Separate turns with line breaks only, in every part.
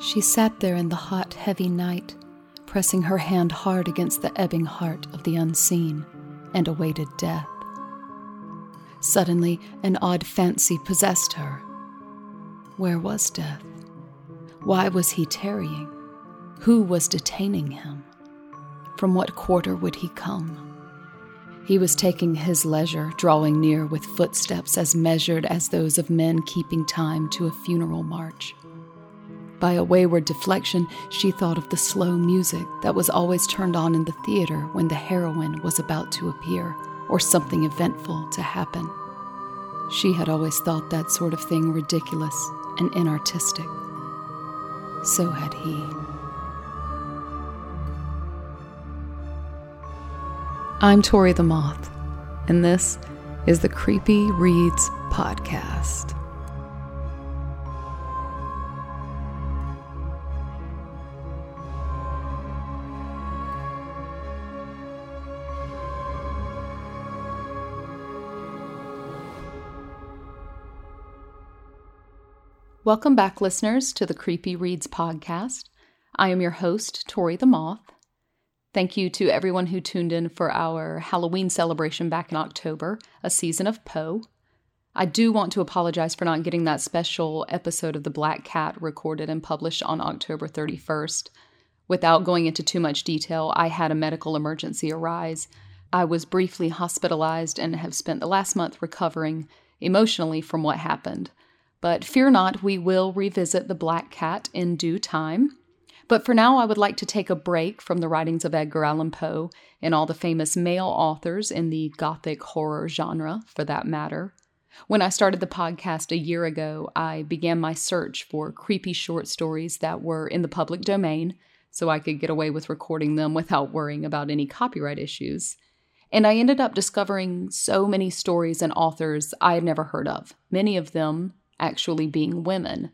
She sat there in the hot, heavy night, pressing her hand hard against the ebbing heart of the unseen, and awaited death. Suddenly, an odd fancy possessed her. Where was death? Why was he tarrying? Who was detaining him? From what quarter would he come? He was taking his leisure, drawing near with footsteps as measured as those of men keeping time to a funeral march. By a wayward deflection, she thought of the slow music that was always turned on in the theater when the heroine was about to appear or something eventful to happen. She had always thought that sort of thing ridiculous and inartistic. So had he. I'm Tori the Moth, and this is the Creepy Reads Podcast. Welcome back, listeners, to the Creepy Reads podcast. I am your host, Tori the Moth. Thank you to everyone who tuned in for our Halloween celebration back in October, a season of Poe. I do want to apologize for not getting that special episode of The Black Cat recorded and published on October 31st. Without going into too much detail, I had a medical emergency arise. I was briefly hospitalized and have spent the last month recovering emotionally from what happened. But fear not, we will revisit The Black Cat in due time. But for now, I would like to take a break from the writings of Edgar Allan Poe and all the famous male authors in the Gothic horror genre, for that matter. When I started the podcast a year ago, I began my search for creepy short stories that were in the public domain so I could get away with recording them without worrying about any copyright issues. And I ended up discovering so many stories and authors I had never heard of, many of them actually being women.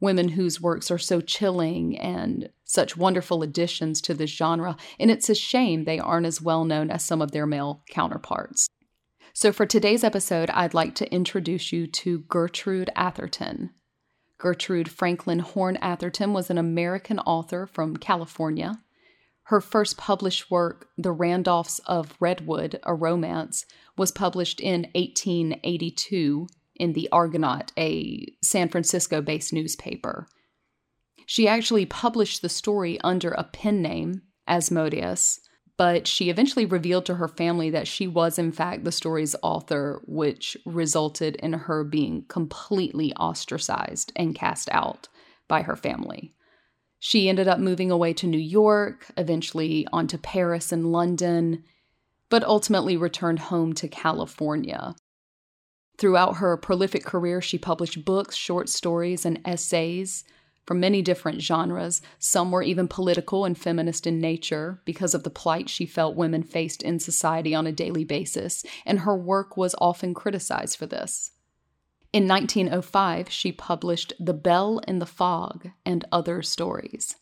Women whose works are so chilling and such wonderful additions to this genre, and it's a shame they aren't as well known as some of their male counterparts. So, for today's episode, I'd like to introduce you to Gertrude Atherton. Gertrude Franklin Horn Atherton was an American author from California. Her first published work, The Randolphs of Redwood, a romance, was published in 1882 in the Argonaut, a San Francisco based newspaper. She actually published the story under a pen name, Asmodeus, but she eventually revealed to her family that she was, in fact, the story's author, which resulted in her being completely ostracized and cast out by her family. She ended up moving away to New York, eventually on to Paris and London, but ultimately returned home to California. Throughout her prolific career, she published books, short stories, and essays from many different genres. Some were even political and feminist in nature because of the plight she felt women faced in society on a daily basis, and her work was often criticized for this. In 1905, she published The Bell in the Fog and Other Stories.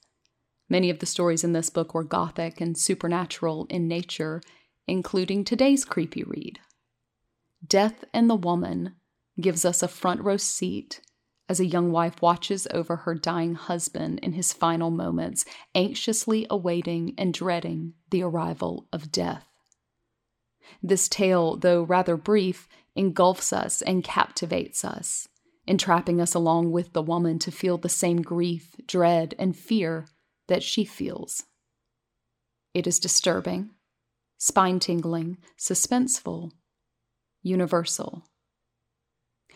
Many of the stories in this book were gothic and supernatural in nature, including today's creepy read. Death and the Woman gives us a front row seat as a young wife watches over her dying husband in his final moments, anxiously awaiting and dreading the arrival of death. This tale, though rather brief, engulfs us and captivates us, entrapping us along with the woman to feel the same grief, dread, and fear that she feels. It is disturbing, spine tingling, suspenseful, universal.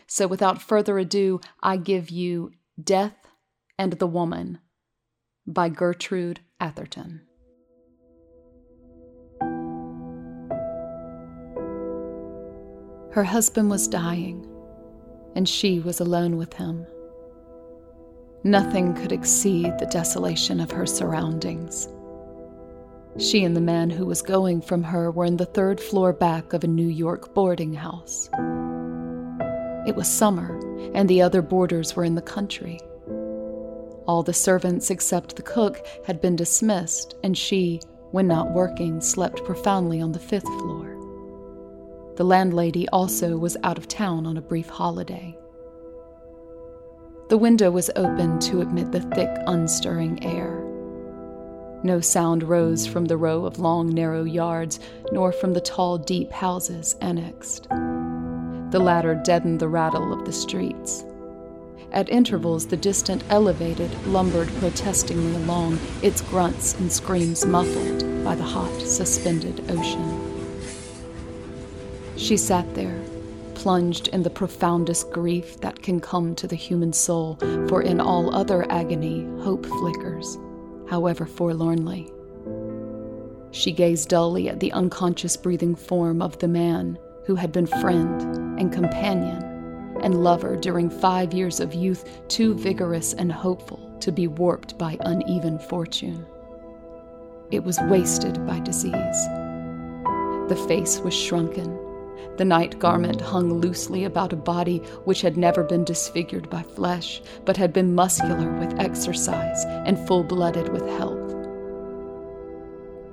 So, without further ado, I give you Death and the Woman by Gertrude Atherton. Her husband was dying, and she was alone with him. Nothing could exceed the desolation of her surroundings. She and the man who was going from her were in the third floor back of a New York boarding house. It was summer, and the other boarders were in the country. All the servants except the cook had been dismissed, and she, when not working, slept profoundly on the fifth floor. The landlady also was out of town on a brief holiday. The window was open to admit the thick, unstirring air. No sound rose from the row of long, narrow yards, nor from the tall, deep houses annexed. The latter deadened the rattle of the streets. At intervals, the distant elevated lumbered protestingly along, its grunts and screams muffled by the hot, suspended ocean. She sat there, plunged in the profoundest grief that can come to the human soul, for in all other agony, hope flickers however forlornly. She gazed dully at the unconscious breathing form of the man who had been friend and companion and lover during five years of youth too vigorous and hopeful to be warped by uneven fortune. It was wasted by disease. The face was shrunken. The night garment hung loosely about a body which had never been disfigured by flesh, but had been muscular with exercise and full blooded with health.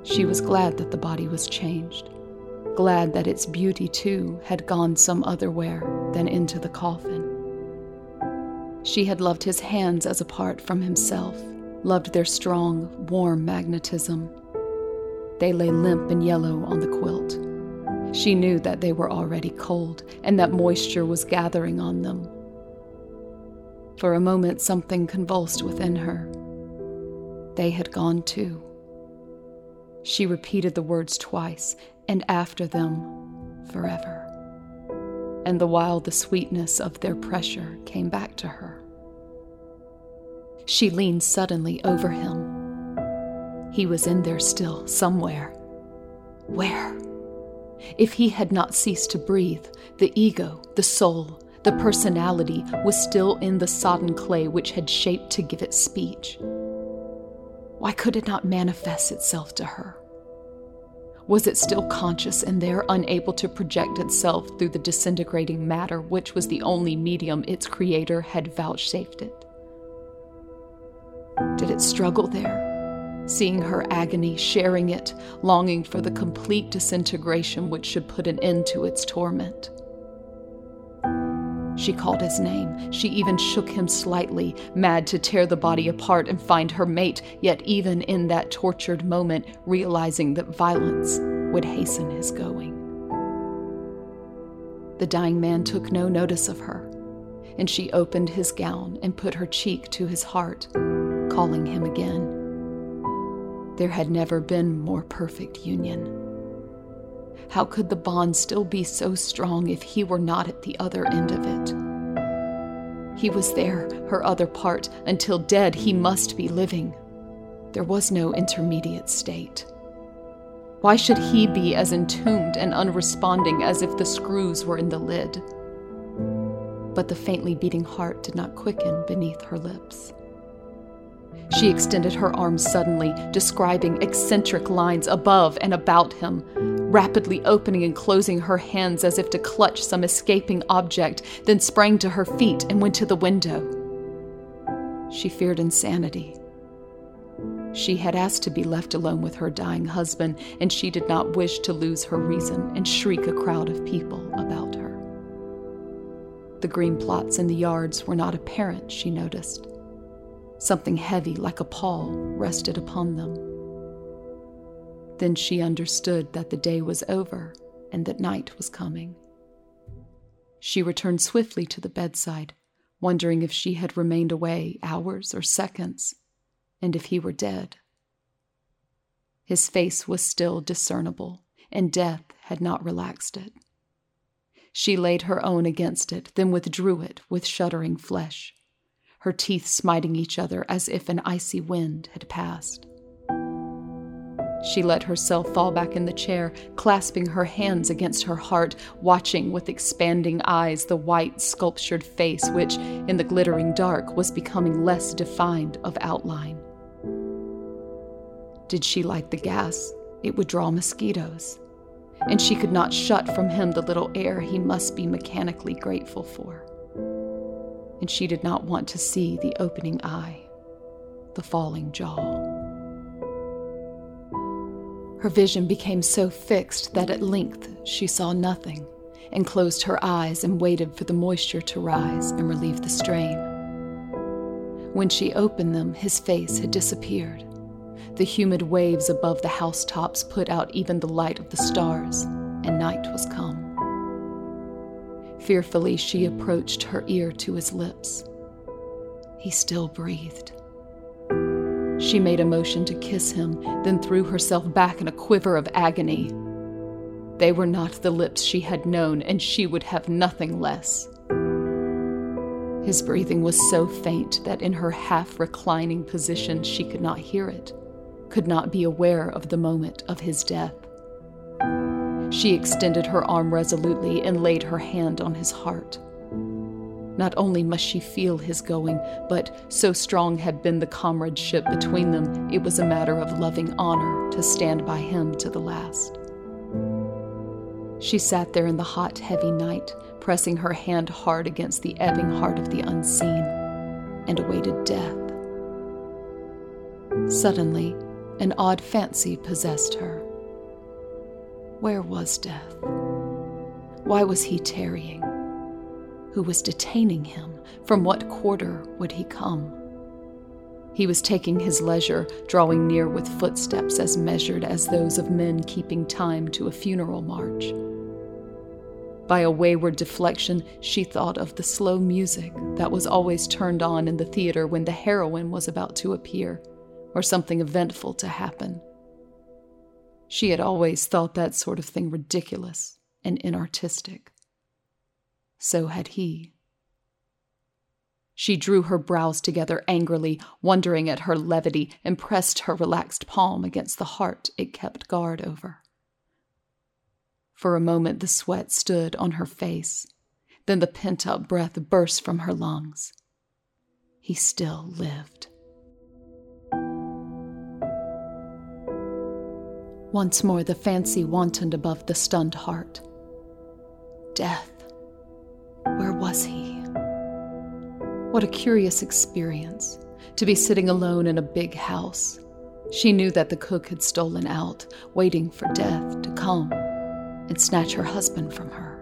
She was glad that the body was changed, glad that its beauty, too, had gone some other where than into the coffin. She had loved his hands as apart from himself, loved their strong, warm magnetism. They lay limp and yellow on the quilt she knew that they were already cold and that moisture was gathering on them. For a moment, something convulsed within her. They had gone too. She repeated the words twice, and after them, forever. And the while the sweetness of their pressure came back to her. She leaned suddenly over him. He was in there still, somewhere. Where? If he had not ceased to breathe, the ego, the soul, the personality was still in the sodden clay which had shaped to give it speech. Why could it not manifest itself to her? Was it still conscious and there, unable to project itself through the disintegrating matter which was the only medium its creator had vouchsafed it? Did it struggle there? Seeing her agony, sharing it, longing for the complete disintegration which should put an end to its torment. She called his name. She even shook him slightly, mad to tear the body apart and find her mate, yet, even in that tortured moment, realizing that violence would hasten his going. The dying man took no notice of her, and she opened his gown and put her cheek to his heart, calling him again. There had never been more perfect union. How could the bond still be so strong if he were not at the other end of it? He was there, her other part, until dead he must be living. There was no intermediate state. Why should he be as entombed and unresponding as if the screws were in the lid? But the faintly beating heart did not quicken beneath her lips. She extended her arms suddenly, describing eccentric lines above and about him, rapidly opening and closing her hands as if to clutch some escaping object, then sprang to her feet and went to the window. She feared insanity. She had asked to be left alone with her dying husband, and she did not wish to lose her reason and shriek a crowd of people about her. The green plots in the yards were not apparent, she noticed. Something heavy, like a pall, rested upon them. Then she understood that the day was over and that night was coming. She returned swiftly to the bedside, wondering if she had remained away hours or seconds, and if he were dead. His face was still discernible, and death had not relaxed it. She laid her own against it, then withdrew it with shuddering flesh her teeth smiting each other as if an icy wind had passed. She let herself fall back in the chair, clasping her hands against her heart, watching with expanding eyes the white, sculptured face, which, in the glittering dark, was becoming less defined of outline. Did she light the gas, it would draw mosquitoes, and she could not shut from him the little air he must be mechanically grateful for and she did not want to see the opening eye, the falling jaw. Her vision became so fixed that at length she saw nothing and closed her eyes and waited for the moisture to rise and relieve the strain. When she opened them, his face had disappeared. The humid waves above the housetops put out even the light of the stars, and night was come. Fearfully, she approached her ear to his lips. He still breathed. She made a motion to kiss him, then threw herself back in a quiver of agony. They were not the lips she had known, and she would have nothing less. His breathing was so faint that in her half reclining position she could not hear it, could not be aware of the moment of his death. She extended her arm resolutely and laid her hand on his heart. Not only must she feel his going, but so strong had been the comradeship between them, it was a matter of loving honor to stand by him to the last. She sat there in the hot, heavy night, pressing her hand hard against the ebbing heart of the unseen, and awaited death. Suddenly, an odd fancy possessed her. Where was death? Why was he tarrying? who was detaining him. From what quarter would he come? He was taking his leisure, drawing near with footsteps as measured as those of men keeping time to a funeral march. By a wayward deflection, she thought of the slow music that was always turned on in the theater when the heroine was about to appear or something eventful to happen. She had always thought that sort of thing ridiculous and inartistic so had he. She drew her brows together angrily, wondering at her levity, and pressed her relaxed palm against the heart it kept guard over. For a moment, the sweat stood on her face. Then the pent up breath burst from her lungs. He still lived. Once more, the fancy wantoned above the stunned heart. Death where was he? What a curious experience to be sitting alone in a big house. She knew that the cook had stolen out, waiting for death to come and snatch her husband from her.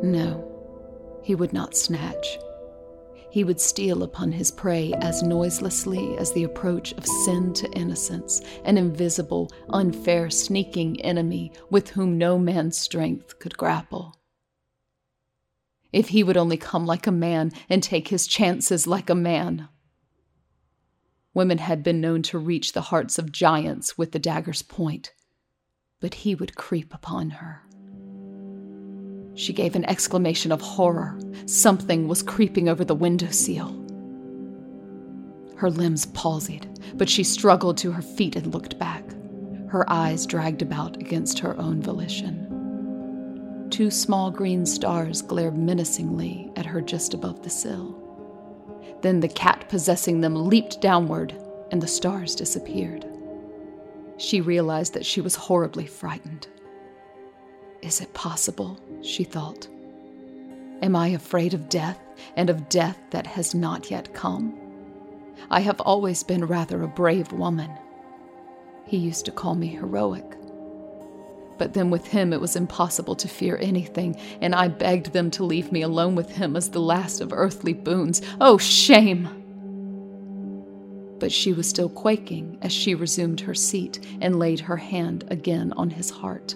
No, he would not snatch. He would steal upon his prey as noiselessly as the approach of sin to innocence, an invisible, unfair, sneaking enemy with whom no man's strength could grapple. If he would only come like a man and take his chances like a man. Women had been known to reach the hearts of giants with the dagger's point, but he would creep upon her. She gave an exclamation of horror. Something was creeping over the window sill. Her limbs palsied, but she struggled to her feet and looked back, her eyes dragged about against her own volition. Two small green stars glared menacingly at her just above the sill. Then the cat possessing them leaped downward, and the stars disappeared. She realized that she was horribly frightened. Is it possible? she thought. Am I afraid of death, and of death that has not yet come? I have always been rather a brave woman. He used to call me heroic. But then with him it was impossible to fear anything, and I begged them to leave me alone with him as the last of earthly boons. Oh, shame! But she was still quaking as she resumed her seat and laid her hand again on his heart.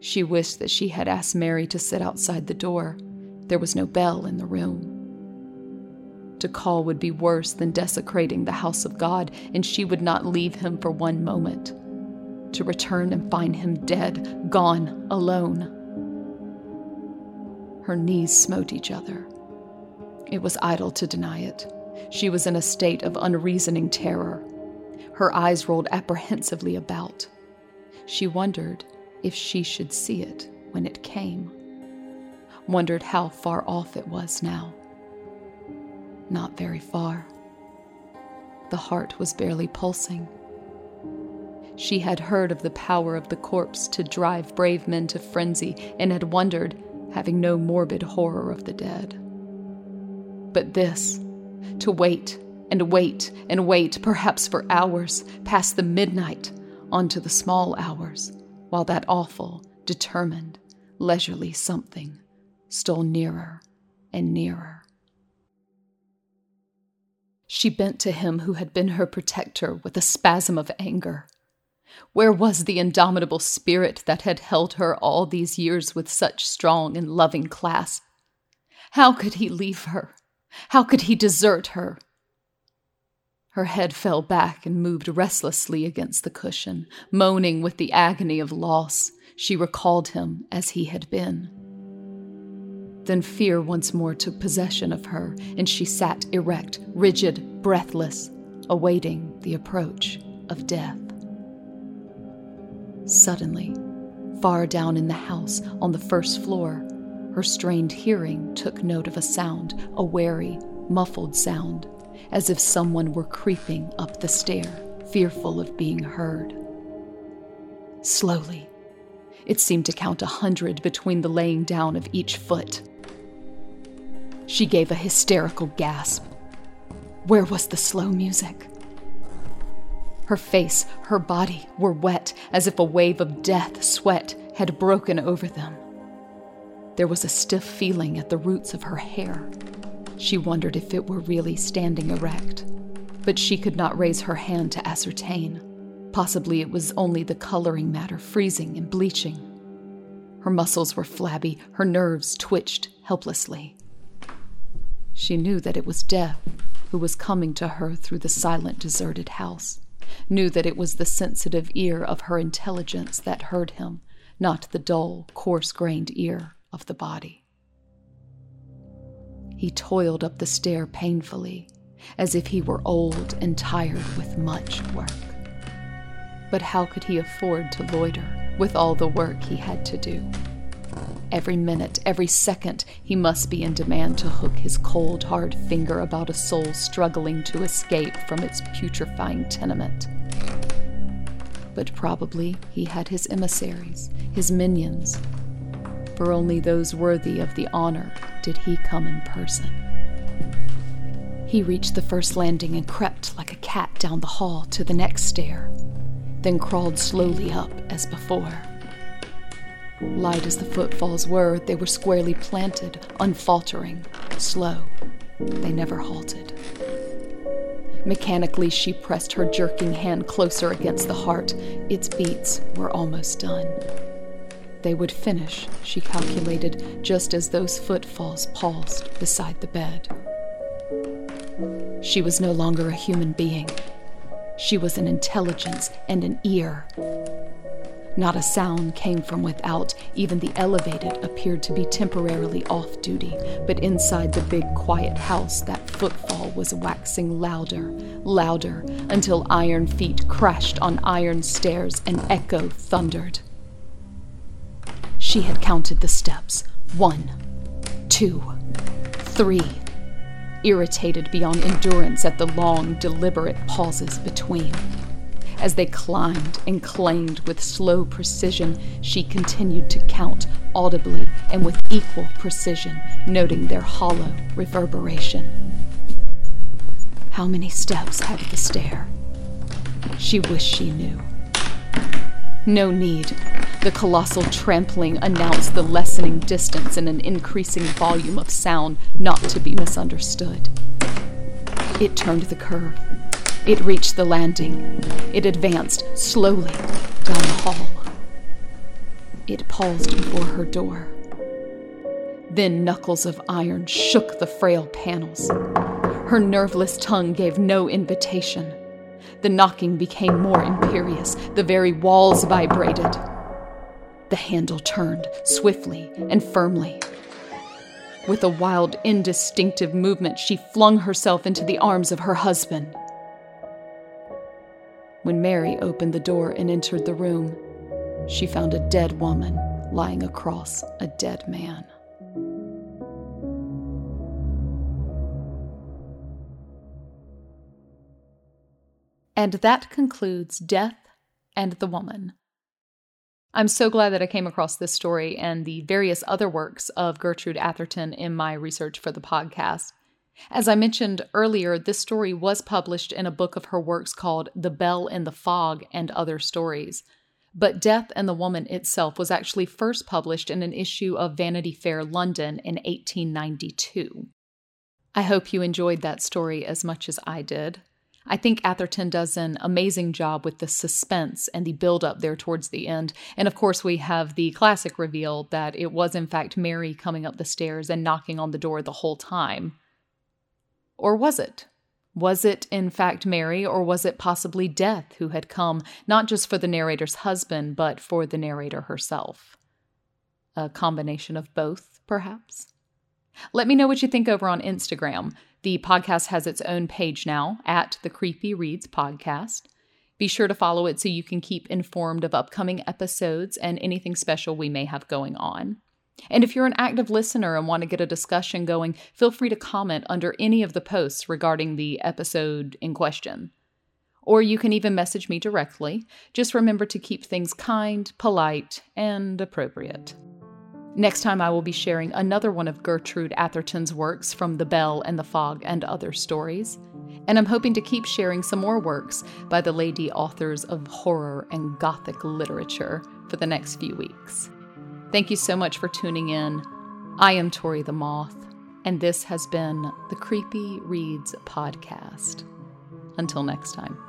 She wished that she had asked Mary to sit outside the door. There was no bell in the room. To call would be worse than desecrating the house of God, and she would not leave him for one moment to return and find him dead, gone, alone. Her knees smote each other. It was idle to deny it. She was in a state of unreasoning terror. Her eyes rolled apprehensively about. She wondered if she should see it when it came. Wondered how far off it was now. Not very far. The heart was barely pulsing. She had heard of the power of the corpse to drive brave men to frenzy and had wondered, having no morbid horror of the dead. But this, to wait and wait and wait, perhaps for hours, past the midnight, onto the small hours, while that awful, determined, leisurely something stole nearer and nearer. She bent to him who had been her protector with a spasm of anger. Where was the indomitable spirit that had held her all these years with such strong and loving clasp? How could he leave her? How could he desert her? Her head fell back and moved restlessly against the cushion, moaning with the agony of loss. She recalled him as he had been. Then fear once more took possession of her, and she sat erect, rigid, breathless, awaiting the approach of death. Suddenly, far down in the house on the first floor, her strained hearing took note of a sound, a wary, muffled sound, as if someone were creeping up the stair, fearful of being heard. Slowly, it seemed to count a hundred between the laying down of each foot. She gave a hysterical gasp. Where was the slow music? Her face, her body were wet as if a wave of death sweat had broken over them. There was a stiff feeling at the roots of her hair. She wondered if it were really standing erect, but she could not raise her hand to ascertain. Possibly it was only the coloring matter freezing and bleaching. Her muscles were flabby, her nerves twitched helplessly. She knew that it was death who was coming to her through the silent, deserted house knew that it was the sensitive ear of her intelligence that heard him, not the dull, coarse grained ear of the body. He toiled up the stair painfully, as if he were old and tired with much work. But how could he afford to loiter with all the work he had to do? Every minute, every second, he must be in demand to hook his cold, hard finger about a soul struggling to escape from its putrefying tenement. But probably he had his emissaries, his minions. For only those worthy of the honor did he come in person. He reached the first landing and crept like a cat down the hall to the next stair, then crawled slowly up as before. Light as the footfalls were, they were squarely planted, unfaltering, slow. They never halted. Mechanically, she pressed her jerking hand closer against the heart. Its beats were almost done. They would finish, she calculated, just as those footfalls paused beside the bed. She was no longer a human being. She was an intelligence and an ear, not a sound came from without. Even the elevated appeared to be temporarily off duty. But inside the big, quiet house, that footfall was waxing louder, louder, until iron feet crashed on iron stairs and echo thundered. She had counted the steps one, two, three irritated beyond endurance at the long, deliberate pauses between. As they climbed and claimed with slow precision, she continued to count audibly and with equal precision, noting their hollow reverberation. How many steps had the stair? She wished she knew. No need. The colossal trampling announced the lessening distance and an increasing volume of sound not to be misunderstood. It turned the curve it reached the landing. It advanced slowly down the hall. It paused before her door. Then knuckles of iron shook the frail panels. Her nerveless tongue gave no invitation. The knocking became more imperious. The very walls vibrated. The handle turned swiftly and firmly. With a wild, indistinctive movement, she flung herself into the arms of her husband. When Mary opened the door and entered the room, she found a dead woman lying across a dead man. And that concludes Death and the Woman. I'm so glad that I came across this story and the various other works of Gertrude Atherton in my research for the podcast. As I mentioned earlier, this story was published in a book of her works called The Bell in the Fog and Other Stories. But Death and the Woman itself was actually first published in an issue of Vanity Fair London in 1892. I hope you enjoyed that story as much as I did. I think Atherton does an amazing job with the suspense and the build up there towards the end. And of course, we have the classic reveal that it was, in fact, Mary coming up the stairs and knocking on the door the whole time. Or was it? Was it, in fact, Mary, or was it possibly Death who had come, not just for the narrator's husband, but for the narrator herself? A combination of both, perhaps? Let me know what you think over on Instagram. The podcast has its own page now at the Creepy Reads Podcast. Be sure to follow it so you can keep informed of upcoming episodes and anything special we may have going on. And if you're an active listener and want to get a discussion going, feel free to comment under any of the posts regarding the episode in question. Or you can even message me directly. Just remember to keep things kind, polite, and appropriate. Next time, I will be sharing another one of Gertrude Atherton's works from The Bell in the Fog and other stories. And I'm hoping to keep sharing some more works by the lady authors of horror and gothic literature for the next few weeks. Thank you so much for tuning in. I am Tori the Moth, and this has been the Creepy Reads Podcast. Until next time.